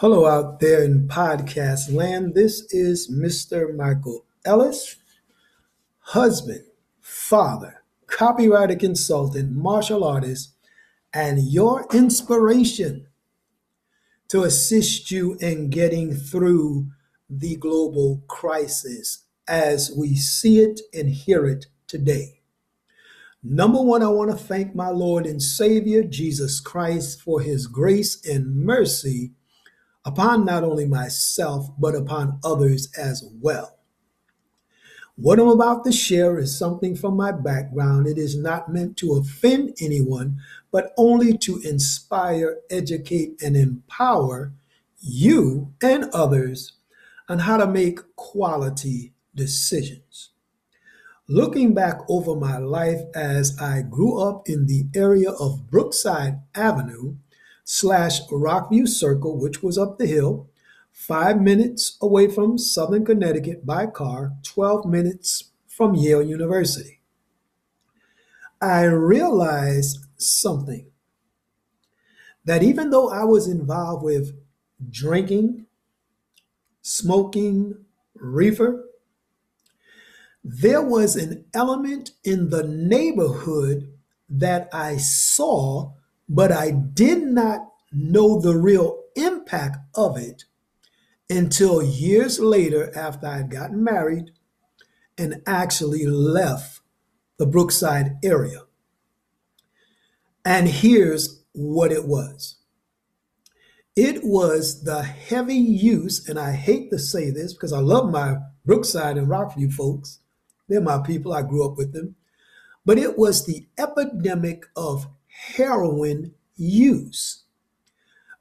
Hello, out there in podcast land. This is Mr. Michael Ellis, husband, father, copywriter, consultant, martial artist, and your inspiration to assist you in getting through the global crisis as we see it and hear it today. Number one, I want to thank my Lord and Savior, Jesus Christ, for his grace and mercy upon not only myself, but upon others as well. What I'm about to share is something from my background. It is not meant to offend anyone, but only to inspire, educate, and empower you and others on how to make quality decisions. Looking back over my life as I grew up in the area of Brookside Avenue, slash Rockview Circle, which was up the hill, five minutes away from Southern Connecticut by car, 12 minutes from Yale University. I realized something that even though I was involved with drinking, smoking, reefer, there was an element in the neighborhood that I saw but I did not know the real impact of it until years later after I had gotten married and actually left the Brookside area. And here's what it was it was the heavy use, and I hate to say this because I love my Brookside and Rockview folks. They're my people, I grew up with them. But it was the epidemic of heroin use.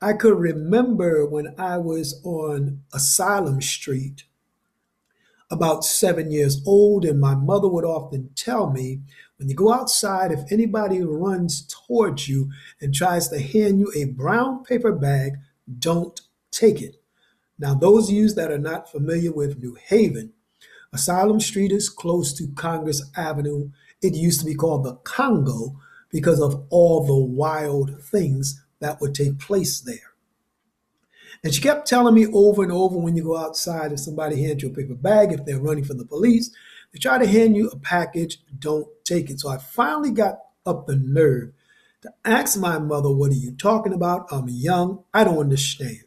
I could remember when I was on Asylum Street, about seven years old, and my mother would often tell me when you go outside, if anybody runs towards you and tries to hand you a brown paper bag, don't take it. Now, those of you that are not familiar with New Haven, Asylum Street is close to Congress Avenue. It used to be called the Congo because of all the wild things that would take place there. And she kept telling me over and over when you go outside, if somebody hands you a paper bag, if they're running from the police, they try to hand you a package, don't take it. So I finally got up the nerve to ask my mother, What are you talking about? I'm young. I don't understand.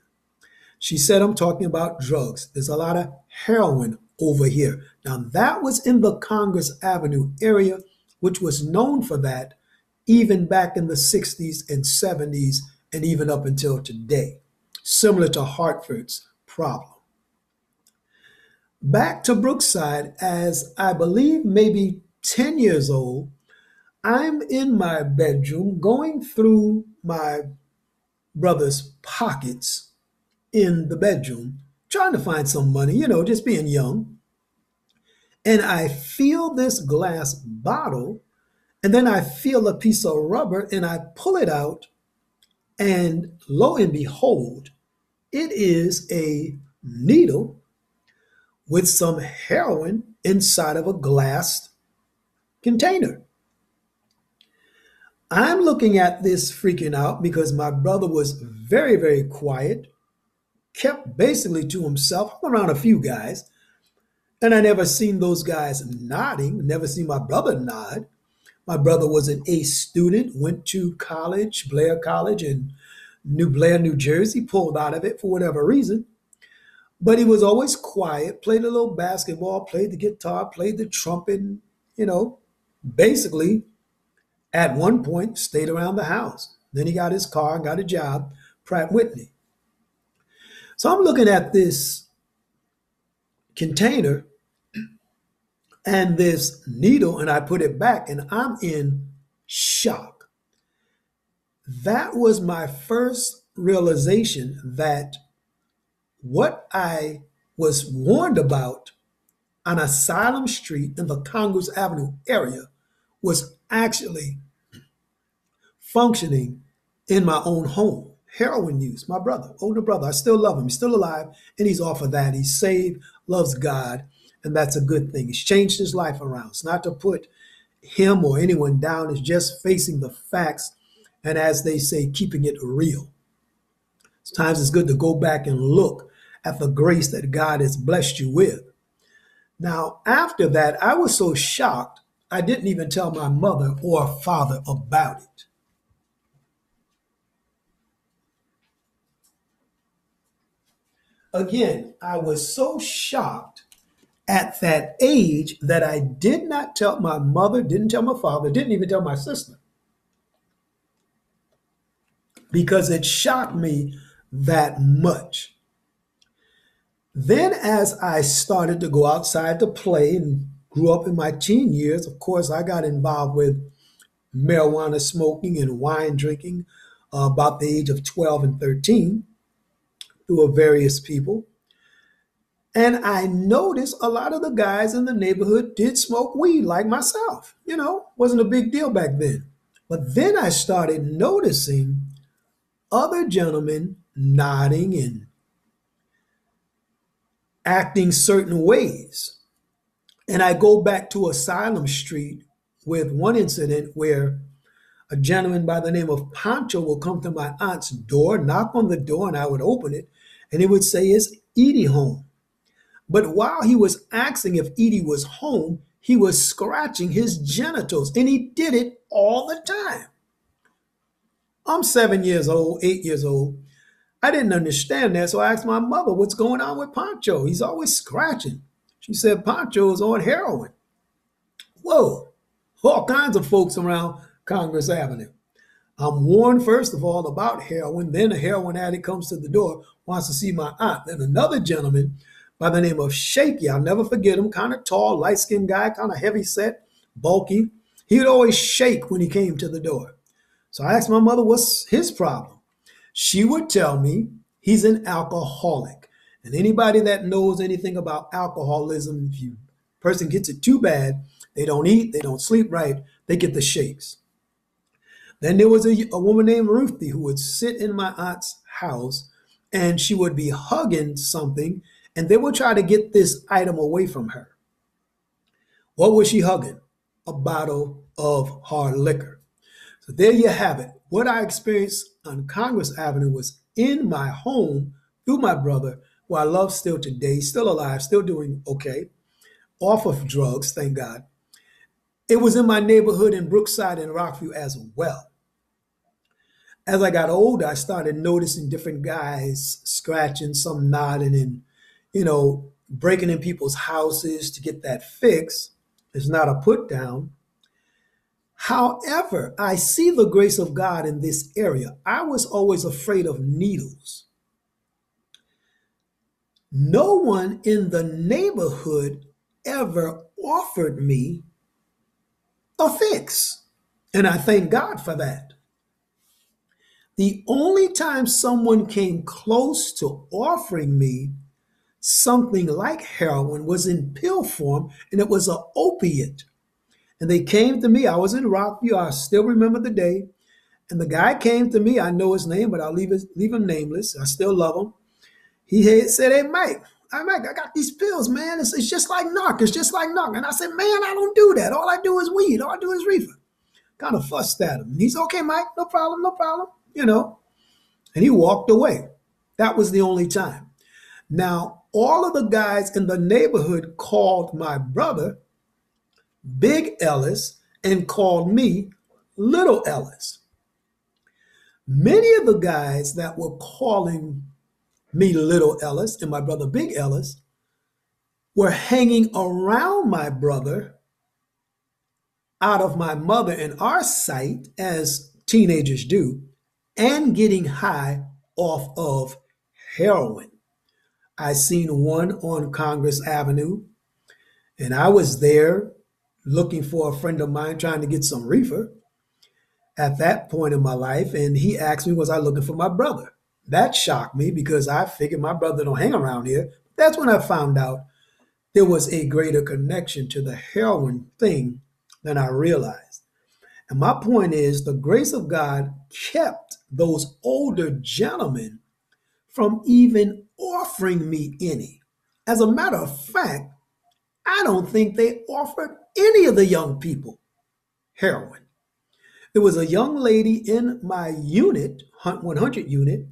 She said, I'm talking about drugs. There's a lot of heroin over here. Now, that was in the Congress Avenue area, which was known for that even back in the 60s and 70s, and even up until today, similar to Hartford's problem. Back to Brookside, as I believe maybe 10 years old, I'm in my bedroom going through my brother's pockets in the bedroom, trying to find some money, you know, just being young. And I feel this glass bottle and then I feel a piece of rubber and I pull it out, and lo and behold, it is a needle with some heroin inside of a glass container. I'm looking at this freaking out because my brother was very, very quiet, kept basically to himself. I'm around a few guys, and I never seen those guys nodding, never seen my brother nod. My brother was an A student, went to college, Blair College in New Blair, New Jersey, pulled out of it for whatever reason. But he was always quiet, played a little basketball, played the guitar, played the trumpet, you know, basically at one point stayed around the house. Then he got his car and got a job, Pratt Whitney. So I'm looking at this container and this needle and I put it back and I'm in shock. That was my first realization that what I was warned about on Asylum Street in the Congress Avenue area was actually functioning in my own home. Heroin use, my brother, older brother. I still love him. He's still alive and he's off of that. He's saved, loves God, and that's a good thing. He's changed his life around. It's not to put him or anyone down, it's just facing the facts and, as they say, keeping it real. Sometimes it's good to go back and look at the grace that God has blessed you with. Now, after that, I was so shocked, I didn't even tell my mother or father about it. Again, I was so shocked at that age that I did not tell my mother, didn't tell my father, didn't even tell my sister. Because it shocked me that much. Then, as I started to go outside to play and grew up in my teen years, of course, I got involved with marijuana smoking and wine drinking uh, about the age of 12 and 13 through various people. And I noticed a lot of the guys in the neighborhood did smoke weed like myself. You know, wasn't a big deal back then. But then I started noticing other gentlemen nodding and acting certain ways. And I go back to Asylum Street with one incident where a gentleman by the name of Pancho will come to my aunt's door, knock on the door, and I would open it, and he would say, Is Edie home? But while he was asking if Edie was home, he was scratching his genitals, and he did it all the time. I'm seven years old, eight years old, I didn't understand that, so I asked my mother, What's going on with Pancho? He's always scratching. She said, Pancho is on heroin. Whoa, all kinds of folks around Congress Avenue. I'm warned, first of all, about heroin. Then a heroin addict comes to the door, wants to see my aunt. Then another gentleman by the name of Shaky, I'll never forget him, kind of tall, light skinned guy, kind of heavy set, bulky. He would always shake when he came to the door. So I asked my mother, What's his problem? she would tell me he's an alcoholic. And anybody that knows anything about alcoholism, if you person gets it too bad, they don't eat, they don't sleep right, they get the shakes. Then there was a, a woman named Ruthie who would sit in my aunt's house and she would be hugging something and they will try to get this item away from her. What was she hugging? A bottle of hard liquor. So there you have it. What I experienced on Congress Avenue was in my home through my brother, who I love still today, still alive, still doing okay, off of drugs, thank God. It was in my neighborhood in Brookside and Rockview as well. As I got older, I started noticing different guys scratching, some nodding, and, you know, breaking in people's houses to get that fix. is not a put down. However, I see the grace of God in this area. I was always afraid of needles. No one in the neighborhood ever offered me a fix. And I thank God for that. The only time someone came close to offering me something like heroin was in pill form, and it was an opiate. And they came to me. I was in Rockview. I still remember the day. And the guy came to me. I know his name, but I'll leave, his, leave him nameless. I still love him. He said, Hey, Mike, hey, Mike, I got these pills, man. It's, it's just like knock. It's just like knock. And I said, Man, I don't do that. All I do is weed. All I do is reefer. Kind of fussed at him. And he's okay, Mike. No problem. No problem. You know. And he walked away. That was the only time. Now, all of the guys in the neighborhood called my brother Big Ellis and called me Little Ellis. Many of the guys that were calling me Little Ellis and my brother Big Ellis were hanging around my brother out of my mother and our sight, as teenagers do, and getting high off of heroin. I seen one on Congress Avenue, and I was there looking for a friend of mine trying to get some reefer at that point in my life. And he asked me, Was I looking for my brother? That shocked me because I figured my brother don't hang around here. That's when I found out there was a greater connection to the heroin thing than I realized. And my point is the grace of God kept those older gentlemen from even offering me any. As a matter of fact, I don't think they offered any of the young people heroin. There was a young lady in my unit, Hunt 100 unit.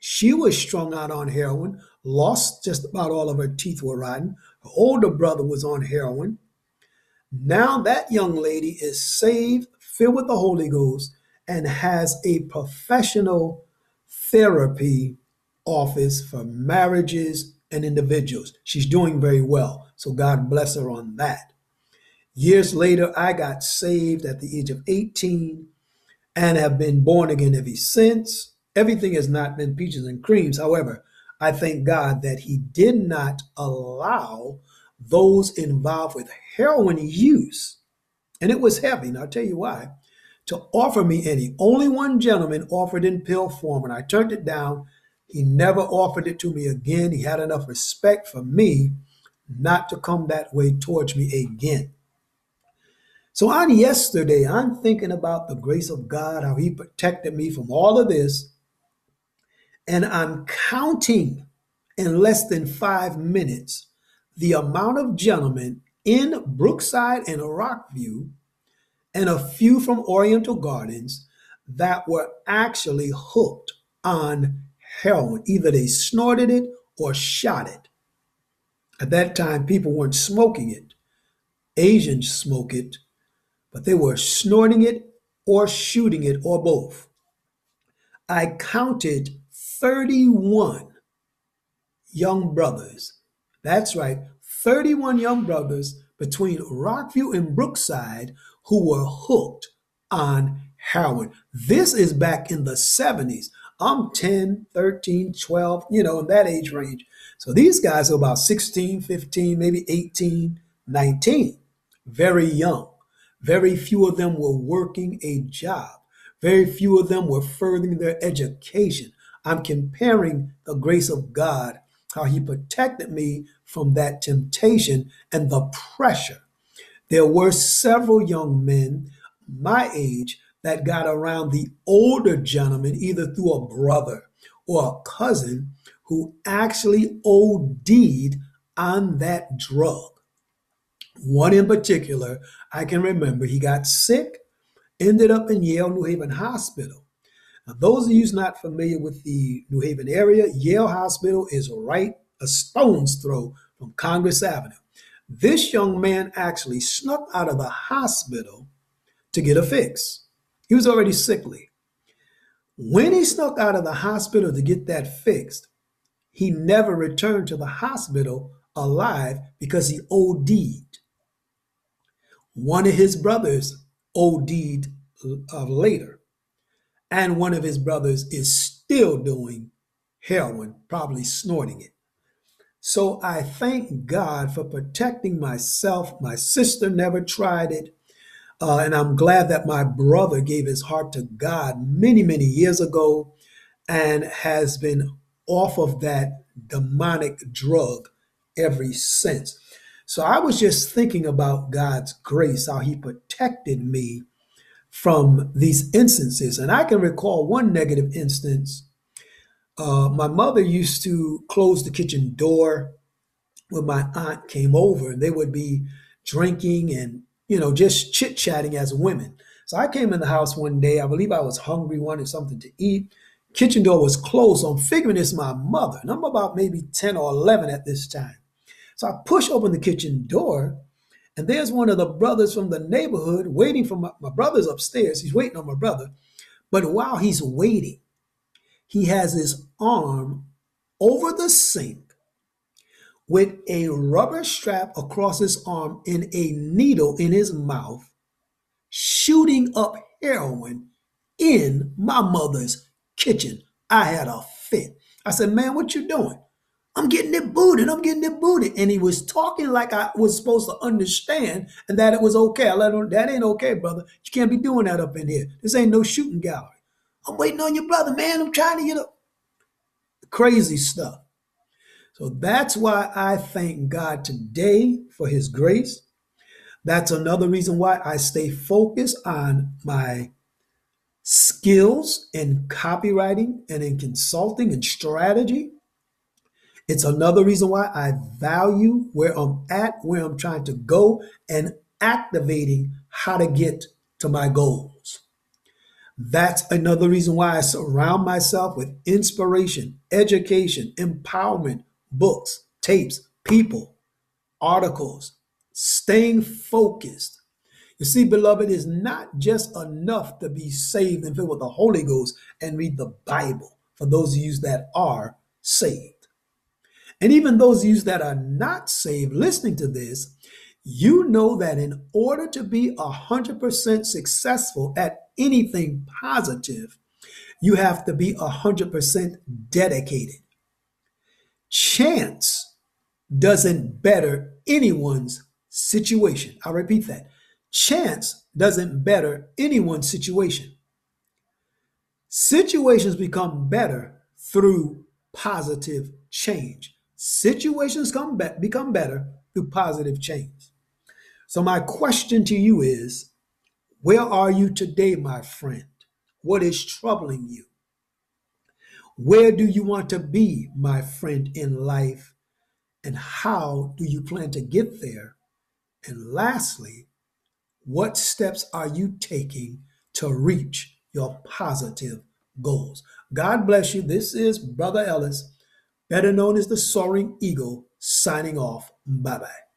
She was strung out on heroin, lost just about all of her teeth were rotten. Her older brother was on heroin. Now that young lady is saved, filled with the Holy Ghost, and has a professional therapy office for marriages and individuals. She's doing very well. So God bless her on that. Years later, I got saved at the age of 18 and have been born again ever since. Everything has not been peaches and creams. However, I thank God that He did not allow those involved with heroin use, and it was heavy, and I'll tell you why, to offer me any. Only one gentleman offered in pill form, and I turned it down. He never offered it to me again. He had enough respect for me not to come that way towards me again. So on yesterday, I'm thinking about the grace of God, how He protected me from all of this. And I'm counting in less than five minutes the amount of gentlemen in Brookside and Rockview and a few from Oriental Gardens that were actually hooked on heroin. Either they snorted it or shot it. At that time, people weren't smoking it. Asians smoke it but they were snorting it or shooting it or both. I counted 31 young brothers. That's right, 31 young brothers between Rockview and Brookside who were hooked on heroin. This is back in the 70s. I'm 10, 13, 12, you know, in that age range. So these guys are about 16, 15, maybe 18, 19, very young. Very few of them were working a job. Very few of them were furthering their education. I'm comparing the grace of God, how He protected me from that temptation and the pressure. There were several young men my age that got around the older gentleman, either through a brother or a cousin, who actually OD'd on that drug. One in particular, I can remember, he got sick, ended up in Yale New Haven Hospital. Now, those of you not familiar with the New Haven area, Yale Hospital is right a stone's throw from Congress Avenue. This young man actually snuck out of the hospital to get a fix. He was already sickly. When he snuck out of the hospital to get that fixed, he never returned to the hospital alive because he OD'd. One of his brothers OD'd uh, later, and one of his brothers is still doing heroin, probably snorting it. So I thank God for protecting myself. My sister never tried it. Uh, and I'm glad that my brother gave his heart to God many, many years ago and has been off of that demonic drug ever since. So I was just thinking about God's grace, how He protected me from these instances. And I can recall one negative instance. Uh, my mother used to close the kitchen door when my aunt came over, and they would be drinking and, you know, just chit chatting as women. So I came in the house one day. I believe I was hungry, wanted something to eat. Kitchen door was closed. So I'm figuring it's my mother. And I'm about maybe 10 or 11 at this time. So I push open the kitchen door, and there's one of the brothers from the neighborhood waiting for my, my brother's upstairs. He's waiting on my brother. But while he's waiting, he has his arm over the sink with a rubber strap across his arm and a needle in his mouth, shooting up heroin in my mother's kitchen. I had a fit. I said, Man, what you doing? I'm getting it booted. I'm getting it booted. And he was talking like I was supposed to understand and that it was okay. I let him, that ain't okay, brother. You can't be doing that up in here. This ain't no shooting gallery. I'm waiting on your brother, man. I'm trying to get up. Crazy stuff. So that's why I thank God today for his grace. That's another reason why I stay focused on my skills in copywriting and in consulting and strategy it's another reason why I value where I'm at, where I'm trying to go, and activating how to get to my goals. That's another reason why I surround myself with inspiration, education, empowerment, books, tapes, people, articles, staying focused. You see, beloved, it's not just enough to be saved and filled with the Holy Ghost and read the Bible for those of you that are saved. And even those of you that are not saved listening to this, you know that in order to be 100% successful at anything positive, you have to be 100% dedicated. Chance doesn't better anyone's situation. I'll repeat that. Chance doesn't better anyone's situation. Situations become better through positive change. Situations come be- become better through positive change. So, my question to you is where are you today, my friend? What is troubling you? Where do you want to be, my friend, in life? And how do you plan to get there? And lastly, what steps are you taking to reach your positive goals? God bless you. This is Brother Ellis, better known as the Soaring Eagle, signing off. Bye bye.